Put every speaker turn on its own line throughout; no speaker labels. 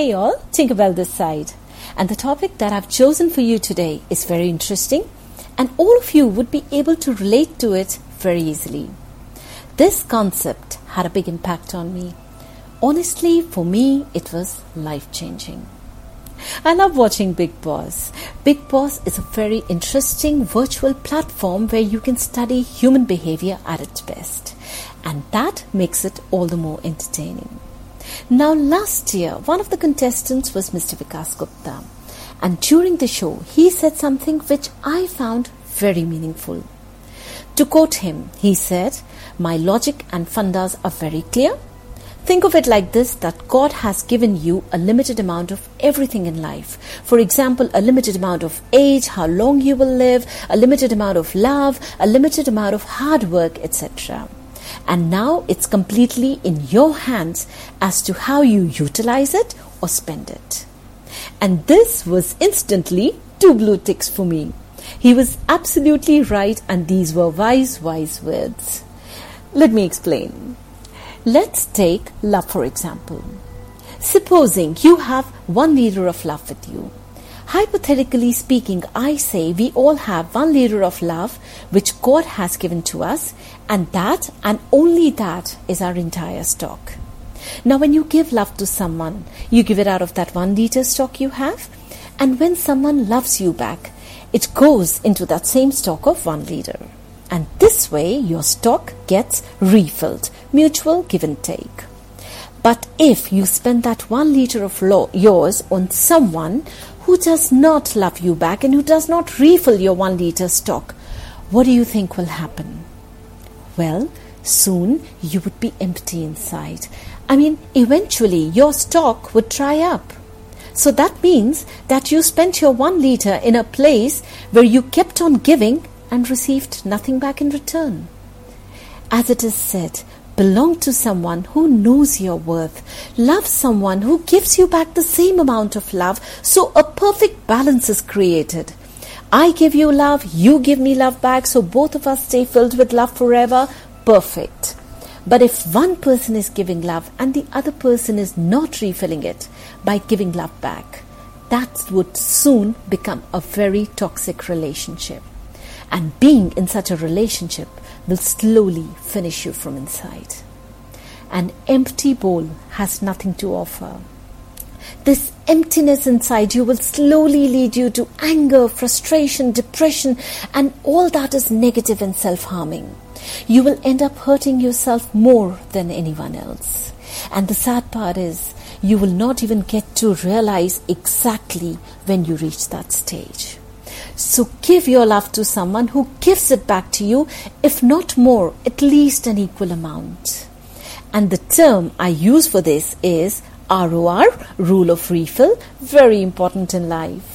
Hey all, Tinkerbell this side. And the topic that I've chosen for you today is very interesting, and all of you would be able to relate to it very easily. This concept had a big impact on me. Honestly, for me, it was life changing. I love watching Bigg Boss. Bigg Boss is a very interesting virtual platform where you can study human behavior at its best, and that makes it all the more entertaining. Now, last year, one of the contestants was Mr. Vikas Gupta, and during the show, he said something which I found very meaningful. To quote him, he said, My logic and fundas are very clear. Think of it like this that God has given you a limited amount of everything in life. For example, a limited amount of age, how long you will live, a limited amount of love, a limited amount of hard work, etc and now it's completely in your hands as to how you utilize it or spend it. And this was instantly two blue ticks for me. He was absolutely right, and these were wise, wise words. Let me explain. Let's take love for example. Supposing you have one liter of love with you Hypothetically speaking, I say we all have one liter of love which God has given to us, and that and only that is our entire stock. Now, when you give love to someone, you give it out of that one liter stock you have, and when someone loves you back, it goes into that same stock of one liter. And this way, your stock gets refilled, mutual give and take. But if you spend that one liter of yours on someone who does not love you back and who does not refill your one liter stock, what do you think will happen? Well, soon you would be empty inside. I mean, eventually your stock would dry up. So that means that you spent your one liter in a place where you kept on giving and received nothing back in return. As it is said, belong to someone who knows your worth. Love someone who gives you back the same amount of love so a perfect balance is created. I give you love, you give me love back, so both of us stay filled with love forever. Perfect. But if one person is giving love and the other person is not refilling it by giving love back, that would soon become a very toxic relationship. And being in such a relationship will slowly finish you from inside. An empty bowl has nothing to offer. This emptiness inside you will slowly lead you to anger, frustration, depression, and all that is negative and self harming. You will end up hurting yourself more than anyone else. And the sad part is, you will not even get to realize exactly when you reach that stage. So give your love to someone who gives it back to you, if not more, at least an equal amount. And the term I use for this is ROR, rule of refill, very important in life.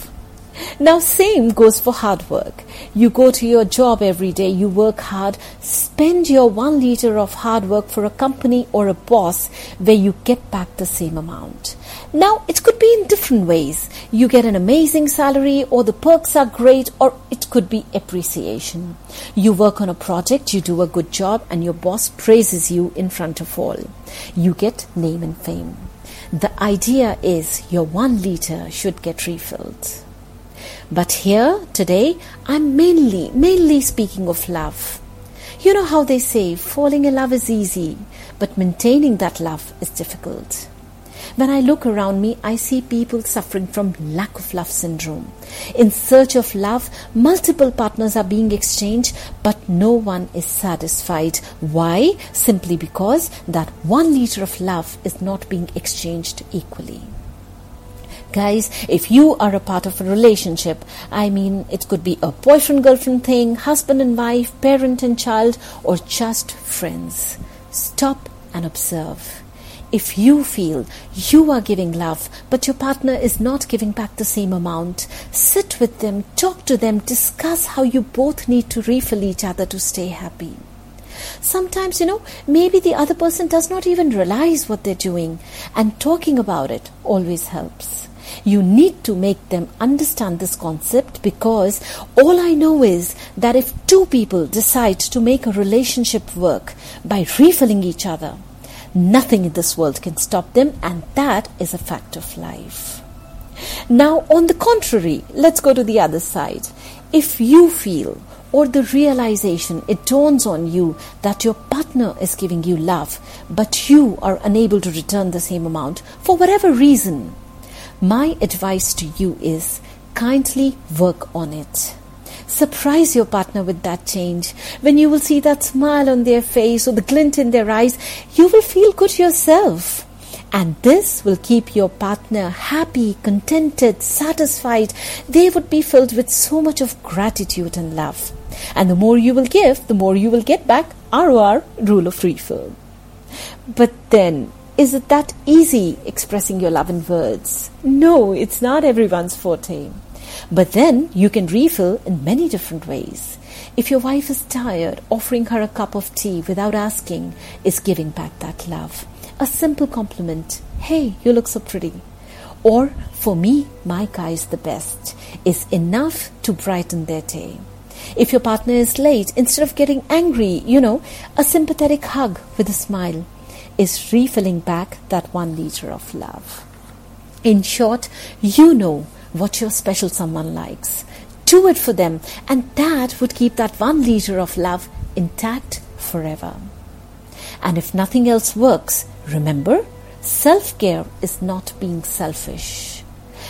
Now, same goes for hard work. You go to your job every day, you work hard, spend your one liter of hard work for a company or a boss where you get back the same amount. Now, it could be in different ways. You get an amazing salary, or the perks are great, or it could be appreciation. You work on a project, you do a good job, and your boss praises you in front of all. You get name and fame. The idea is your one liter should get refilled. But here today, I'm mainly, mainly speaking of love. You know how they say falling in love is easy, but maintaining that love is difficult. When I look around me, I see people suffering from lack of love syndrome. In search of love, multiple partners are being exchanged, but no one is satisfied. Why? Simply because that one liter of love is not being exchanged equally. Guys, if you are a part of a relationship, I mean, it could be a boyfriend girlfriend thing, husband and wife, parent and child, or just friends. Stop and observe. If you feel you are giving love, but your partner is not giving back the same amount, sit with them, talk to them, discuss how you both need to refill each other to stay happy. Sometimes, you know, maybe the other person does not even realize what they're doing, and talking about it always helps. You need to make them understand this concept because all I know is that if two people decide to make a relationship work by refilling each other, Nothing in this world can stop them, and that is a fact of life. Now, on the contrary, let's go to the other side. If you feel or the realization it dawns on you that your partner is giving you love, but you are unable to return the same amount for whatever reason, my advice to you is kindly work on it. Surprise your partner with that change. When you will see that smile on their face or the glint in their eyes, you will feel good yourself. And this will keep your partner happy, contented, satisfied. They would be filled with so much of gratitude and love. And the more you will give, the more you will get back. ROR, rule of refill. But then, is it that easy expressing your love in words? No, it's not everyone's forte. But then you can refill in many different ways. If your wife is tired, offering her a cup of tea without asking is giving back that love. A simple compliment, hey, you look so pretty. Or, for me, my guy is the best, is enough to brighten their day. If your partner is late, instead of getting angry, you know, a sympathetic hug with a smile is refilling back that one liter of love. In short, you know what your special someone likes. Do it for them, and that would keep that one liter of love intact forever. And if nothing else works, remember self care is not being selfish.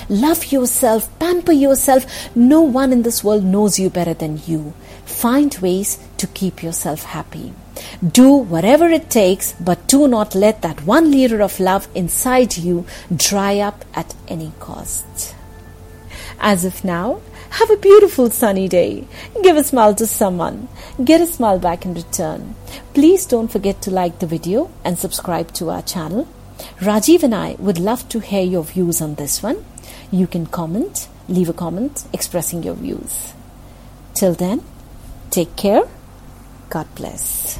Love yourself, pamper yourself. No one in this world knows you better than you. Find ways to keep yourself happy. Do whatever it takes, but do not let that one liter of love inside you dry up at any cost. As of now, have a beautiful sunny day. Give a smile to someone. Get a smile back in return. Please don't forget to like the video and subscribe to our channel. Rajiv and I would love to hear your views on this one. You can comment, leave a comment expressing your views. Till then, take care. God bless.